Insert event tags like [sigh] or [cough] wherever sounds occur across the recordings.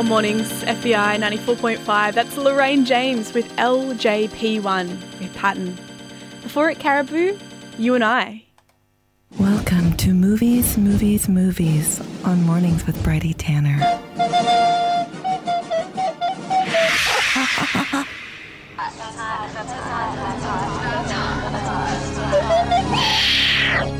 On mornings, FBI 94.5. That's Lorraine James with LJP1 with Patton. Before it, Caribou, you and I. Welcome to Movies, Movies, Movies on Mornings with Bridie Tanner. [laughs]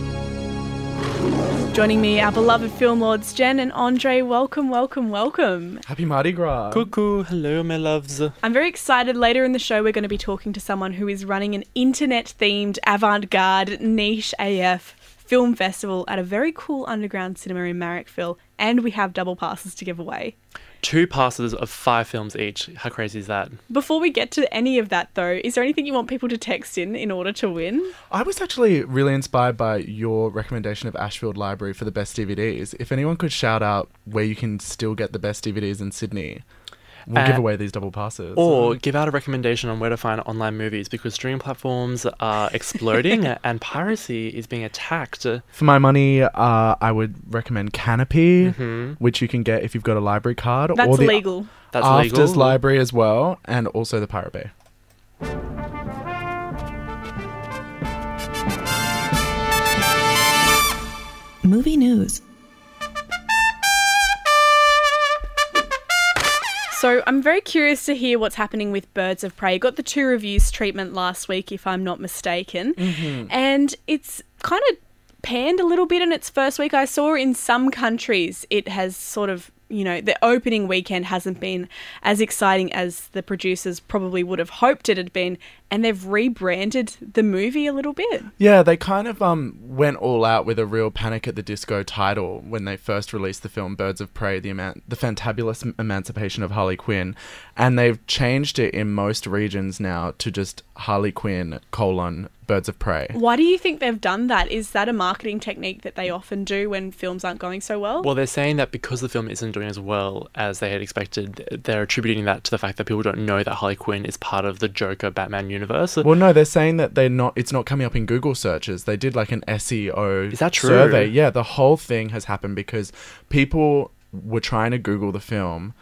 Joining me, our beloved film lords Jen and Andre. Welcome, welcome, welcome. Happy Mardi Gras. Cuckoo, hello, my loves. I'm very excited. Later in the show, we're going to be talking to someone who is running an internet themed avant garde niche AF film festival at a very cool underground cinema in Marrickville, and we have double passes to give away. Two passes of five films each. How crazy is that? Before we get to any of that, though, is there anything you want people to text in in order to win? I was actually really inspired by your recommendation of Ashfield Library for the best DVDs. If anyone could shout out where you can still get the best DVDs in Sydney, we'll give Uh, away these double passes. Or give out a recommendation on where to find online movies because streaming platforms are [laughs] exploding and piracy is being attacked. For my money, uh, I would recommend Kanopy, which you can get if you've got a library card. That's or the legal. That's Afters legal. Library as well, and also the Pirate Bay. Movie news. So I'm very curious to hear what's happening with Birds of Prey. Got the two reviews treatment last week, if I'm not mistaken, mm-hmm. and it's kind of panned a little bit in its first week. I saw in some countries it has sort of, you know, the opening weekend hasn't been as exciting as the producers probably would have hoped it had been, and they've rebranded the movie a little bit. Yeah, they kind of um went all out with a real Panic at the Disco title when they first released the film Birds of Prey: The Eman- the Fantabulous Emancipation of Harley Quinn, and they've changed it in most regions now to just Harley Quinn colon Birds of Prey. Why do you think they've done that? Is that a marketing technique that they often do when films aren't going so well? Well, they're saying that because the film isn't as well as they had expected, they're attributing that to the fact that people don't know that Harley Quinn is part of the Joker Batman universe. Well, no, they're saying that they're not. It's not coming up in Google searches. They did like an SEO Is that true? survey. Yeah, the whole thing has happened because people were trying to Google the film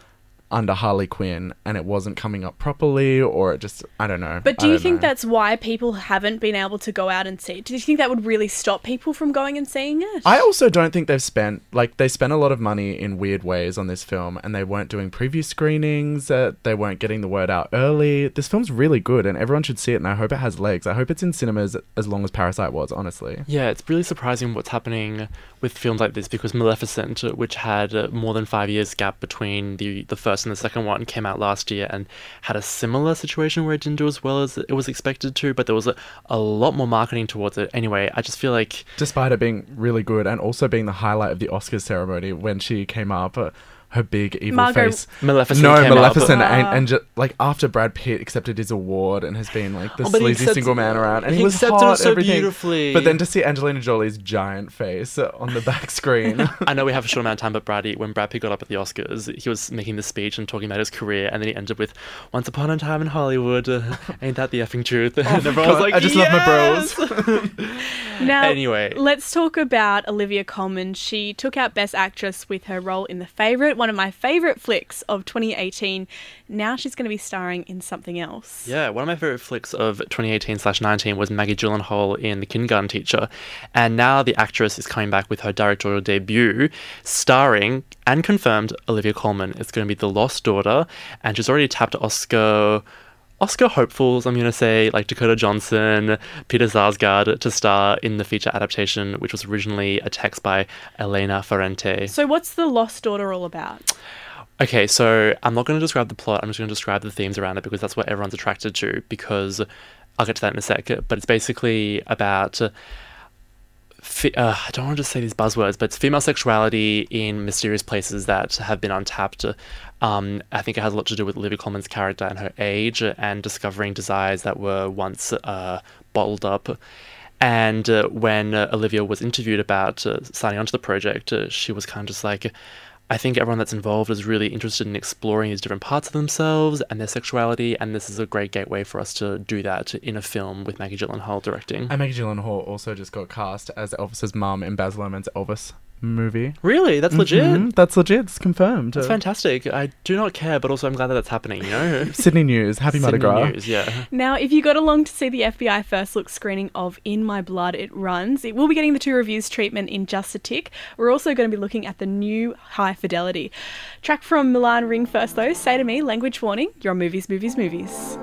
under Harley Quinn, and it wasn't coming up properly, or it just I don't know. But do you think know. that's why people haven't been able to go out and see it? Do you think that would really stop people from going and seeing it? I also don't think they've spent like they spent a lot of money in weird ways on this film, and they weren't doing preview screenings. Uh, they weren't getting the word out early. This film's really good, and everyone should see it. And I hope it has legs. I hope it's in cinemas as long as Parasite was. Honestly. Yeah, it's really surprising what's happening with films like this because Maleficent, which had uh, more than five years gap between the the first and the second one, came out last year and had a similar situation where it didn't do as well as it was expected to, but there was a, a lot more marketing towards it. Anyway, I just feel like despite it being really good and also being the highlight of the Oscars ceremony when she came up, uh, her big evil Margot- face. Maleficent no, came Maleficent, up. and, Ah. and just, like after Brad Pitt accepted his award and has been like the Oh, but he sleazy accepted- single man around, and he, he was accepted it so everything. beautifully. But then to see Angelina Jolie's giant face on the back screen, [laughs] I know we have a short amount of time, but Brady, when Brad Pitt got up at the Oscars, he was making the speech and talking about his career, and then he ended with "Once upon a time in Hollywood, uh, [laughs] ain't that the effing truth?" [laughs] and everyone was God, like, I just love my bros. now, Anyway. let's talk about Olivia Colman. She took out Best Actress with her role in The Favourite, one of my favourite flicks of 2018. Now she's going to be starring in something else. Yeah, one of my favorite flicks of 2018 slash 19 was Maggie Gyllenhaal in The Kindergarten Teacher, and now the actress is coming back with her directorial debut, starring and confirmed Olivia Colman. It's going to be The Lost Daughter, and she's already tapped Oscar. Oscar hopefuls, I'm going to say, like Dakota Johnson, Peter Sarsgaard, to star in the feature adaptation, which was originally a text by Elena Ferrante. So, what's The Lost Daughter all about? Okay, so I'm not going to describe the plot. I'm just going to describe the themes around it because that's what everyone's attracted to. Because I'll get to that in a sec. But it's basically about. Fi- uh, I don't want to say these buzzwords, but it's female sexuality in mysterious places that have been untapped. Um, I think it has a lot to do with Olivia Colman's character and her age and discovering desires that were once uh, bottled up. And uh, when Olivia was interviewed about uh, signing onto the project, uh, she was kind of just like, I think everyone that's involved is really interested in exploring these different parts of themselves and their sexuality, and this is a great gateway for us to do that in a film with Maggie Gyllenhaal directing. and Maggie Gyllenhaal also just got cast as Elvis's mum in Baz Luhrmann's Elvis. Movie. Really? That's legit? Mhm, That's legit. It's confirmed. That's Uh, fantastic. I do not care, but also I'm glad that that's happening, you know? [laughs] Sydney News. Happy Mardi Sydney Gras. News, yeah. Now, if you got along to see the FBI first look screening of In My Blood It Runs, it will be getting the two reviews treatment in just a tick. We're also going to be looking at the new High Fidelity. Track from Milan Ring first, though. Say to me, language warning, you're on movies, movies, movies.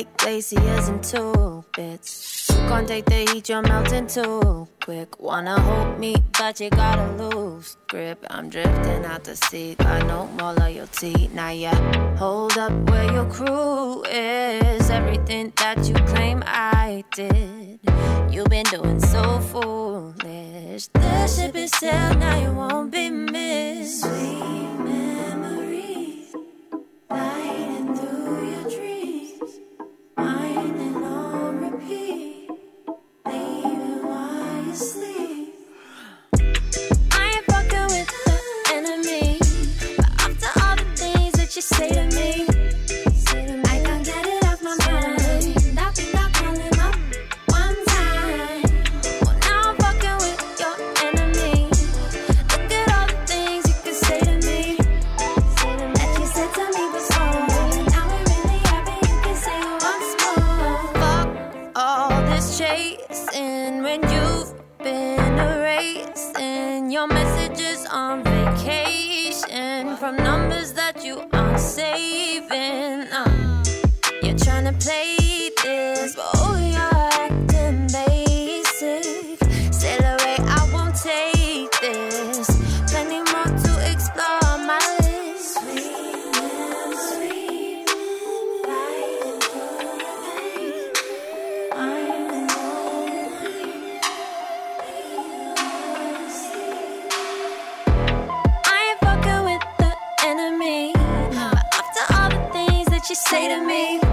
Like glaciers and two bits. Can't take the heat, you're melting too quick. Wanna hold me, but you gotta lose grip. I'm drifting out to sea, got no more loyalty. Now you hold up where your crew is. Everything that you claim I did, you've been doing so foolish. The ship is sailed, now you won't be missed. Sweet memories. Say to me,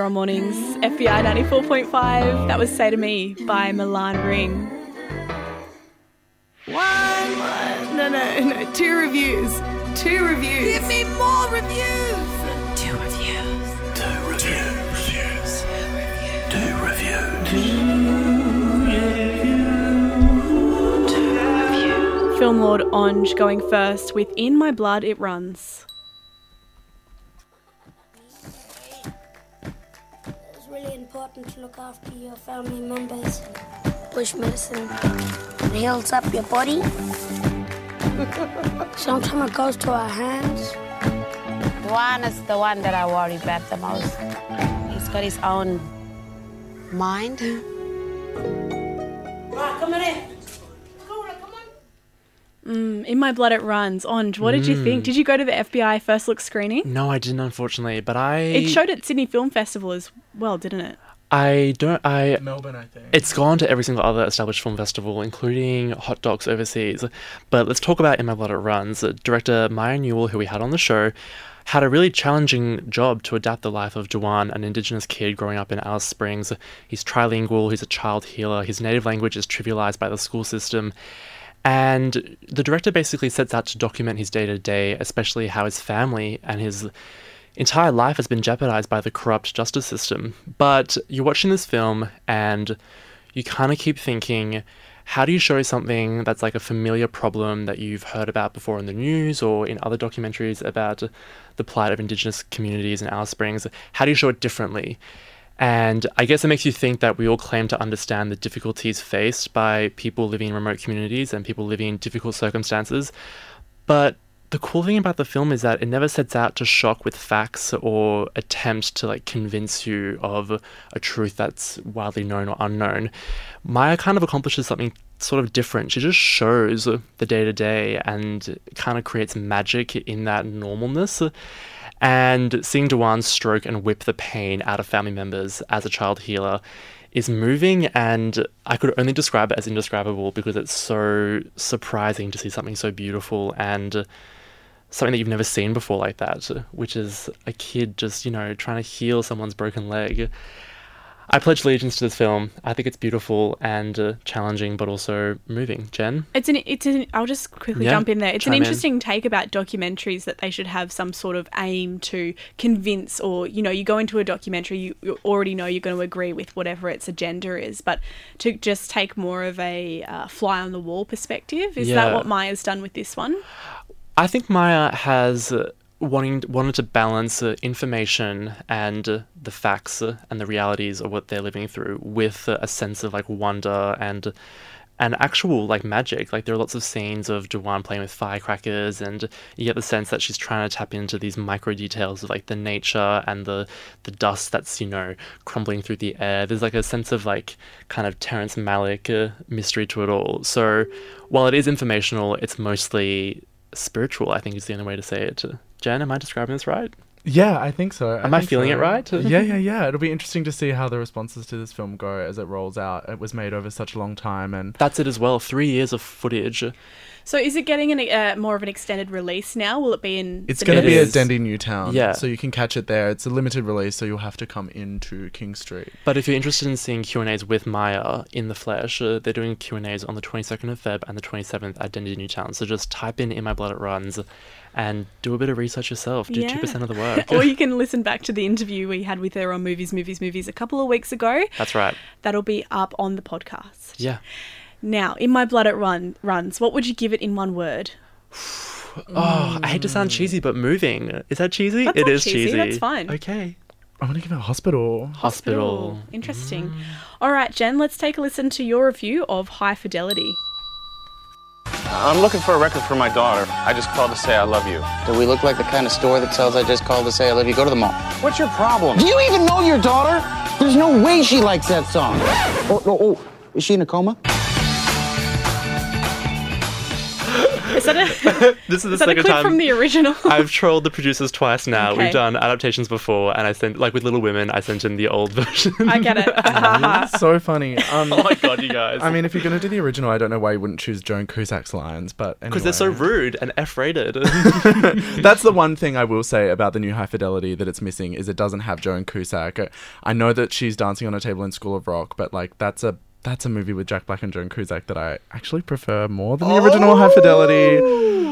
You're on mornings, FBI 94.5. That was Say to Me by Milan Ring. One, one. No, no, no. Two reviews. Two reviews. Give me more reviews. Two reviews. two reviews Film Lord Onge going first with In My Blood It Runs. Important to look after your family members. Bush medicine it heals up your body. [laughs] Sometimes it goes to our hands. Dujuan is the one that I worry about the most. He's got his own mind. Mm, In My Blood It Runs. Onge, what did you think? Did you go to the FBI first look screening? No, I didn't, unfortunately, but I. It showed at Sydney Film Festival as well, didn't it? I don't. I. Melbourne, I think. It's gone to every single other established film festival, including Hot Docs overseas. But let's talk about In My Blood It Runs. Director Maya Newell, who we had on the show, had a really challenging job to adapt the life of Dujuan, an Indigenous kid growing up in Alice Springs. He's trilingual, he's a child healer, his native language is trivialized by the school system. And the director basically sets out to document his day to day, especially how his family and his entire life has been jeopardized by the corrupt justice system. But you're watching this film and you kind of keep thinking, how do you show something that's like a familiar problem that you've heard about before in the news or in other documentaries about the plight of Indigenous communities in Alice Springs? How do you show it differently? And I guess it makes you think that we all claim to understand the difficulties faced by people living in remote communities and people living in difficult circumstances. But the cool thing about the film is that it never sets out to shock with facts or attempt to like convince you of a truth that's widely known or unknown. Maya kind of accomplishes something sort of different. She just shows the day to day and kind of creates magic in that normalness. And seeing Dujuan stroke and whip the pain out of family members as a child healer is moving and I could only describe it as indescribable because it's so surprising to see something so beautiful and something that you've never seen before like that, which is a kid just, you know, trying to heal someone's broken leg. I pledge allegiance to this film. I think it's beautiful and uh, challenging, but also moving. Jen, It's an it's an I'll just quickly Yeah, jump in there. It's an chime in. interesting take about documentaries that they should have some sort of aim to convince or you know, you go into a documentary you, you already know you're going to agree with whatever its agenda is, but to just take more of a uh, fly on the wall perspective. Is that what Maya's done with this one? I think Maya has uh, wanting wanted to balance uh, information and uh, the facts uh, and the realities of what they're living through with a sense of like wonder and and actual like magic. Like there are lots of scenes of Dujuan playing with firecrackers, and you get the sense that she's trying to tap into these micro details of like the nature and the the dust that's you know crumbling through the air. There's like a sense of like kind of Terrence Malick uh, mystery to it all. So while it is informational, it's mostly spiritual. I think is the only way to say it. Jen, am I describing this right? Yeah, I think so. Am I think feeling so. it right? [laughs] yeah, yeah, yeah. It'll be interesting to see how the responses to this film go as it rolls out. It was made over such a long time, and That's it as well. Three years of footage. So is it getting an, uh, more of an extended release now? Will it be in it's going to be at Dendy Newtown. Yeah. so you can catch it there. It's a limited release, so you'll have to come into King Street. But if you're interested in seeing Q and A's with Maya in the flesh, uh, they're doing Q and A's on the 22nd of Feb and the 27th at Dendy Newtown. So just type in "In My Blood It Runs" and do a bit of research yourself. Do two percent of the work. [laughs] or you [laughs] can listen back to the interview we had with her on Movies, Movies, Movies a couple of weeks ago. That's right. That'll be up on the podcast. Yeah. Now, in my blood it run runs. What would you give it in one word? [sighs] Oh, I hate to sound mm. cheesy, but moving is that cheesy? That's It not is cheesy, cheesy. that's fine. Okay. I'm going to give it hospital. Hospital. Interesting. Mm. All right, Jen, let's take a listen to your review of High Fidelity. I'm looking for a record for my daughter. I just called to say I love you. Do we look like the kind of store that sells I just called to say I love you? Go to the mall. What's your problem? Do you even know your daughter? There's no way she likes that song. Oh, no, oh, is she in a coma? Is that a, [laughs] This is the is that a second clip time from the original? [laughs] I've trolled the producers twice now. Okay. We've done adaptations before, and I sent like with Little Women, I sent in the old [laughs] version. I get it. so funny. Um, oh my god, you guys! I mean, if you're going to do the original, I don't know why you wouldn't choose Joan Cusack's lines, but because they're so rude and F-rated. That's the one thing I will say about the new High Fidelity that it's missing is it doesn't have Joan Cusack. Uh, I know that she's dancing on a table in School of Rock, but like that's a that's a movie with Jack Black and Joan Cusack that I actually prefer more than the original High Fidelity.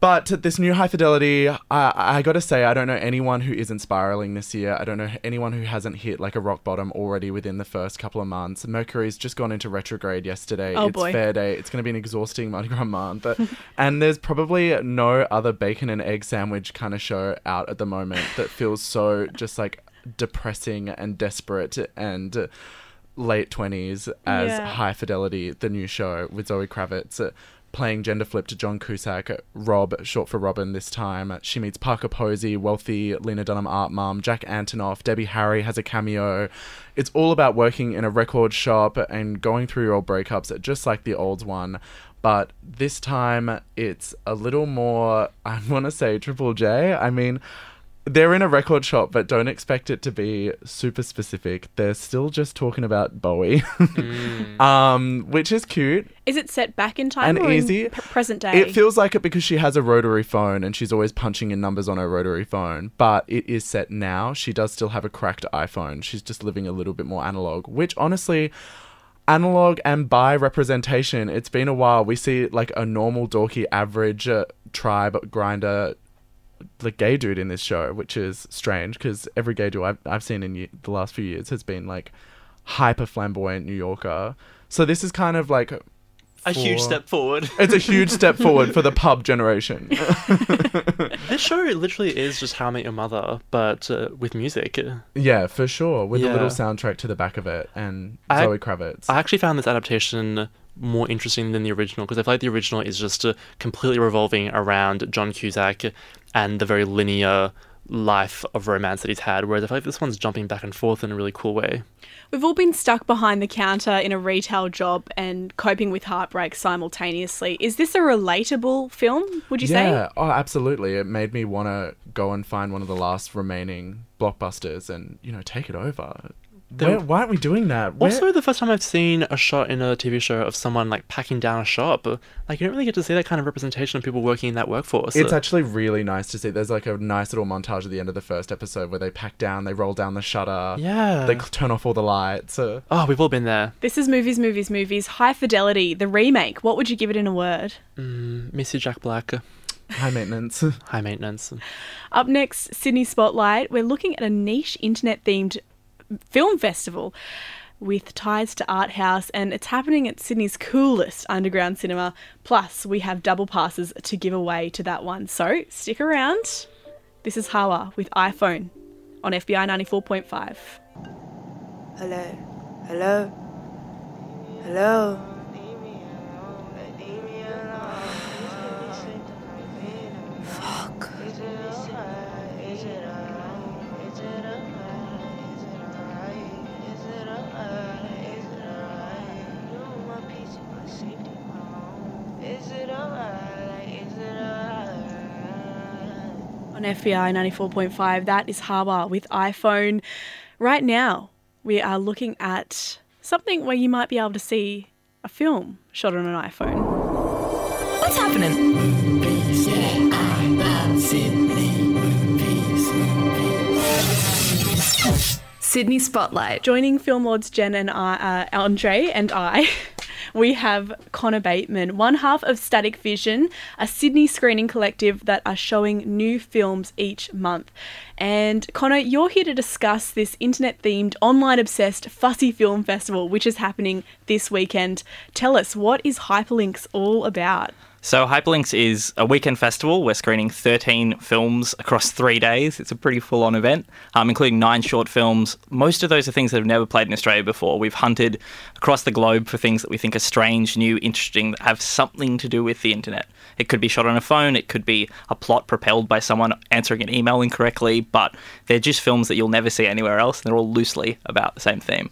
But this new High Fidelity, I, I got to say, I don't know anyone who isn't spiraling this year. I don't know anyone who hasn't hit like a rock bottom already within the first couple of months. Mercury's just gone into retrograde yesterday. Oh, it's boy. fair day. It's going to be an exhausting Mardi Gras month. [laughs] and there's probably no other bacon and egg sandwich kind of show out at the moment that feels so just like depressing and desperate and uh, late 20s as Yeah. High Fidelity, the new show with Zoe Kravitz. uh, Playing gender flip to John Cusack, Rob, short for Robin this time. She meets Parker Posey, wealthy Lena Dunham art mom, Jack Antonoff, Debbie Harry has a cameo. It's all about working in a record shop and going through your old breakups, just like the old one. But this time it's a little more, I want to say Triple J. I mean, they're in a record shop, but don't expect it to be super specific. They're still just talking about Bowie, [laughs] um, which is cute Is it set back in time and or easy. in p- present day? It feels like it because she has a rotary phone and she's always punching in numbers on her rotary phone. But it is set now. She does still have a cracked iPhone. She's just living a little bit more analog, which honestly. Analog and bi representation. It's been a while. We see like a normal, dorky, average uh, tribe grinder the gay dude in this show, which is strange because every gay dude I've, I've seen in the last few years has been like hyper flamboyant New Yorker. So this is kind of like A huge step forward. [laughs] It's a huge step [laughs] forward for the pub generation. [laughs] This show literally is just How I Met Your Mother, but uh, with music. yeah, for sure. With a little soundtrack to the back of it and I- Zoe Kravitz. I actually found this adaptation more interesting than the original because I feel like the original is just uh, completely revolving around John Cusack and the very linear life of romance that he's had, whereas I feel like this one's jumping back and forth in a really cool way. We've all been stuck behind the counter in a retail job and coping with heartbreak simultaneously. Is this a relatable film, would you say? yeah, oh, absolutely. It made me want to go and find one of the last remaining blockbusters and, you know, take it over. Where, why aren't we doing that? Where- Also, the first time I've seen a shot in a TV show of someone like packing down a shop, like you don't really get to see that kind of representation of people working in that workforce. It's actually really nice to see. There's like a nice little montage at the end of the first episode where they pack down, they roll down the shutter, Yeah. they turn off all the lights. Uh, oh, we've all been there. This is Movies, Movies, Movies. High Fidelity, the remake. What would you give it in a word? Mm, Missy Jack Black, high maintenance. high maintenance. Up next, Sydney Spotlight. We're looking at a niche internet themed film festival with ties to art house and it's happening at Sydney's coolest underground cinema. Plus, we have double passes to give away to that one. So, stick around. This is Hawa with iPhone on FBI 94.5. Hello. Hello. Hello. [sighs] Fuck. On FBI 94.5. That is Hawa with iPhone. Right now, we are looking at something where you might be able to see a film shot on an iPhone. What's happening? Sydney Spotlight. Joining Film Lords Jen and I, uh, Andre and I, [laughs] we have Connor Bateman, one half of Static Vision, a Sydney screening collective that are showing new films each month. And Connor, you're here to discuss this internet themed, online obsessed, fussy film festival, which is happening this weekend. Tell us, what is Hyperlinks all about? So, Hyperlinks is a weekend festival. We're screening 13 films across three days. It's a pretty full on event, um, including nine short films. Most of those are things that have never played in Australia before. We've hunted across the globe for things that we think are strange, new, interesting, that have something to do with the internet. It could be shot on a phone, it could be a plot propelled by someone answering an email incorrectly, but they're just films that you'll never see anywhere else, and they're all loosely about the same theme.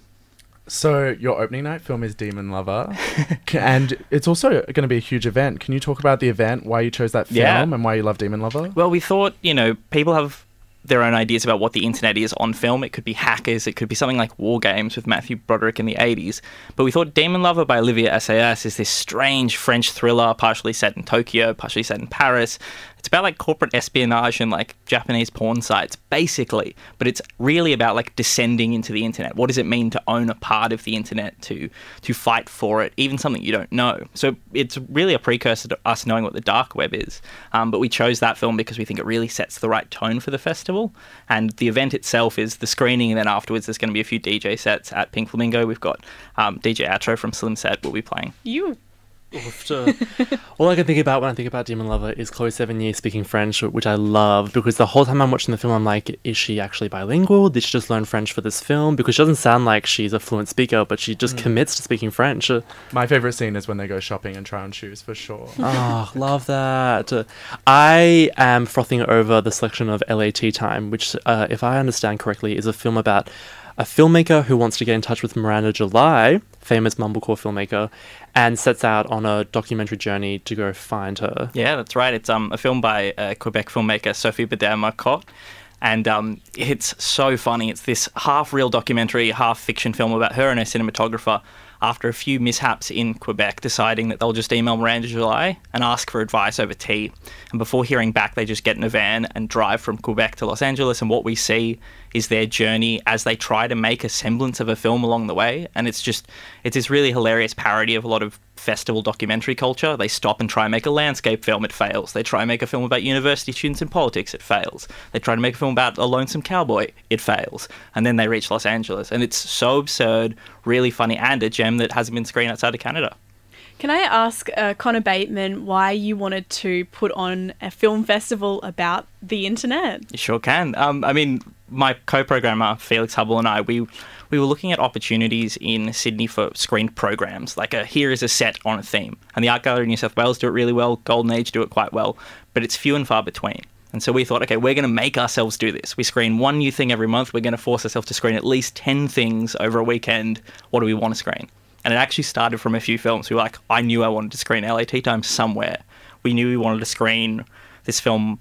So your opening night film is Demon Lover, [laughs] and it's also going to be a huge event. Can you talk about the event, why you chose that film, Yeah. and why you love Demon Lover? Well, we thought, you know, people have their own ideas about what the internet is on film. It could be hackers, it could be something like War Games with Matthew Broderick in the 80s. But we thought Demon Lover by Olivier Assayas is this strange French thriller, partially set in Tokyo, partially set in Paris. It's about like corporate espionage and like Japanese porn sites, basically. But it's really about like descending into the internet. What does it mean to own a part of the internet, to to fight for it, even something you don't know? So it's really a precursor to us knowing what the dark web is. Um, but we chose that film because we think it really sets the right tone for the festival. And the event itself is the screening, and then afterwards there's going to be a few DJ sets at Pink Flamingo. We've got um, DJ Atro from Slim Set will be playing. You All I can think about when I think about Demon Lover is Chloe Sevigny speaking French, which I love because the whole time I'm watching the film, I'm like, is she actually bilingual? Did she just learn French for this film? Because she doesn't sound like she's a fluent speaker, but she just commits to speaking French. My favorite scene is when they go shopping and try on shoes for sure. oh, love that. I am frothing over the selection of LA Tea Time, which, uh, if I understand correctly, is a film about a filmmaker who wants to get in touch with Miranda July, famous mumblecore filmmaker, and sets out on a documentary journey to go find her. Yeah, that's right. It's um, a film by uh, Quebec filmmaker Sophie Bédard Marcotte. And um, it's so funny. It's this half real documentary, half fiction film about her and her cinematographer after a few mishaps in Quebec, deciding that they'll just email Miranda July and ask for advice over tea. And before hearing back, they just get in a van and drive from Quebec to Los Angeles. And what we see is their journey as they try to make a semblance of a film along the way. And it's just, it's this really hilarious parody of a lot of festival documentary culture. They stop and try and make a landscape film, it fails. They try and make a film about university students and politics, it fails. They try to make a film about a lonesome cowboy, it fails. And then they reach Los Angeles. And it's so absurd, really funny, and a gem that hasn't been screened outside of Canada. Can I ask uh, Connor Bateman why you wanted to put on a film festival about the internet? You sure can. Um, I mean, my co-programmer Felix Hubble and I, we we were looking at opportunities in Sydney for screened programs. Like a here is a set on a theme, and the Art Gallery in New South Wales do it really well. Golden Age do it quite well, but it's few and far between. And so we thought, okay, we're going to make ourselves do this. We screen one new thing every month. We're going to force ourselves to screen at least 10 things over a weekend. What do we want to screen? And it actually started from a few films. We were like, I knew I wanted to screen LA Tea Time somewhere. We knew we wanted to screen this film,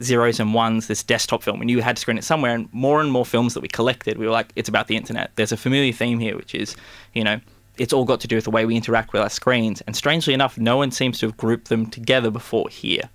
Zeros and Ones, this desktop film. We knew we had to screen it somewhere. And more and more films that we collected, we were like, it's about the internet. There's a familiar theme here, which is, you know, it's all got to do with the way we interact with our screens. And strangely enough, no one seems to have grouped them together before here.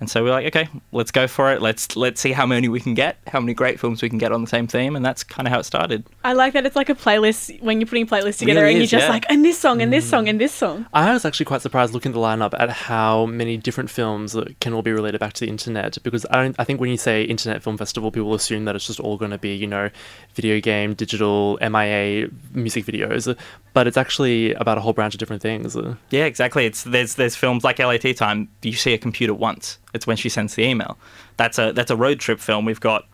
And so we're like, okay, let's go for it. Let's let's see how many we can get, how many great films we can get on the same theme, and that's kind of how it started. I like that it's like a playlist when you're putting playlists together Really and is, you're just yeah. like, and this song, and this song, and this song. Mm. I was actually quite surprised looking at the lineup at how many different films that can all be related back to the internet. Because I don't, I think when you say Internet Film Festival, people assume that it's just all going to be, you know, video game, digital, MIA, music videos. But it's actually about a whole branch of different things. Yeah, exactly. It's there's there's films like LA Tea Time. You see a computer once. It's when she sends the email. That's a that's a road trip film. We've got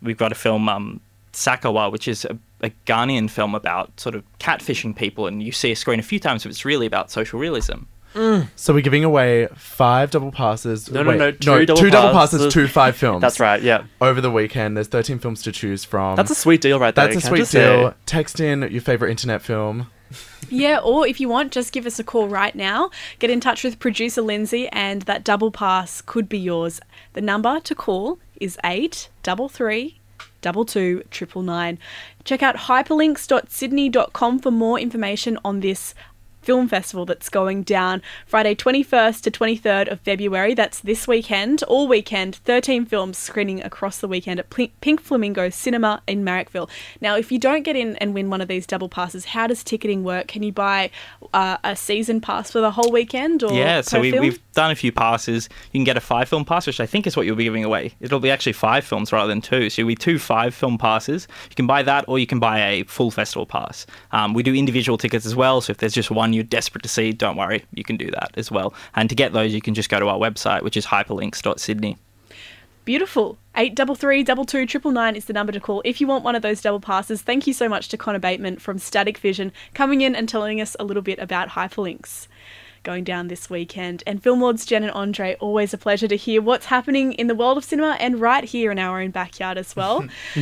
we've got a film um, Sakawa, which is a, a Ghanaian film about sort of catfishing people, and you see a screen a few times, but it's really about social realism. So we're giving away five double passes. No, no, Wait, no, two double double passes. passes to five [laughs] films. That's right, yeah. Over the weekend, there's 13 films to choose from. That's a sweet deal right there. That's a sweet just say? deal. Text in your favorite internet film. Yeah, or if you want, just give us a call right now. Get in touch with producer Lindsay, and that double pass could be yours. The number to call is eight double three double two triple nine. Check out hyperlinks.sydney.com for more information on this film festival that's going down Friday 21st to 23rd of February. That's this weekend, all weekend. 13 films screening across the weekend at Pink Flamingo Cinema in Marrickville. Now, if you don't get in and win one of these double passes, how does ticketing work? Can you buy uh, a season pass for the whole weekend or yeah, so we, film? Done a few passes. You can get a five film pass, which I think is what you'll be giving away. It'll be actually five films rather than two. So you'll be two five film passes. You can buy that, or you can buy a full festival pass. Um, we do individual tickets as well. So if there's just one you're desperate to see, don't worry, you can do that as well. And to get those, you can just go to our website, which is hyperlinks.sydney. Beautiful. Eight double three double two triple nine is the number to call if you want one of those double passes. Thank you so much to Connor Bateman from Static Vision coming in and telling us a little bit about hyperlinks going down this weekend. And Film Lords Jen and Andre, always a pleasure to hear what's happening in the world of cinema and right here in our own backyard as well. [laughs]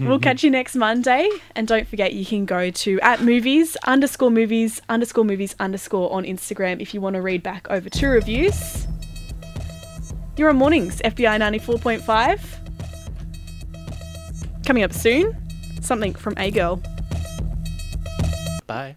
we'll catch you next Monday. And don't forget you can go to at movies underscore movies underscore movies underscore on Instagram if you want to read back over two reviews. You're on Mornings, FBI 94.5. Coming up soon, something from A Girl. Bye.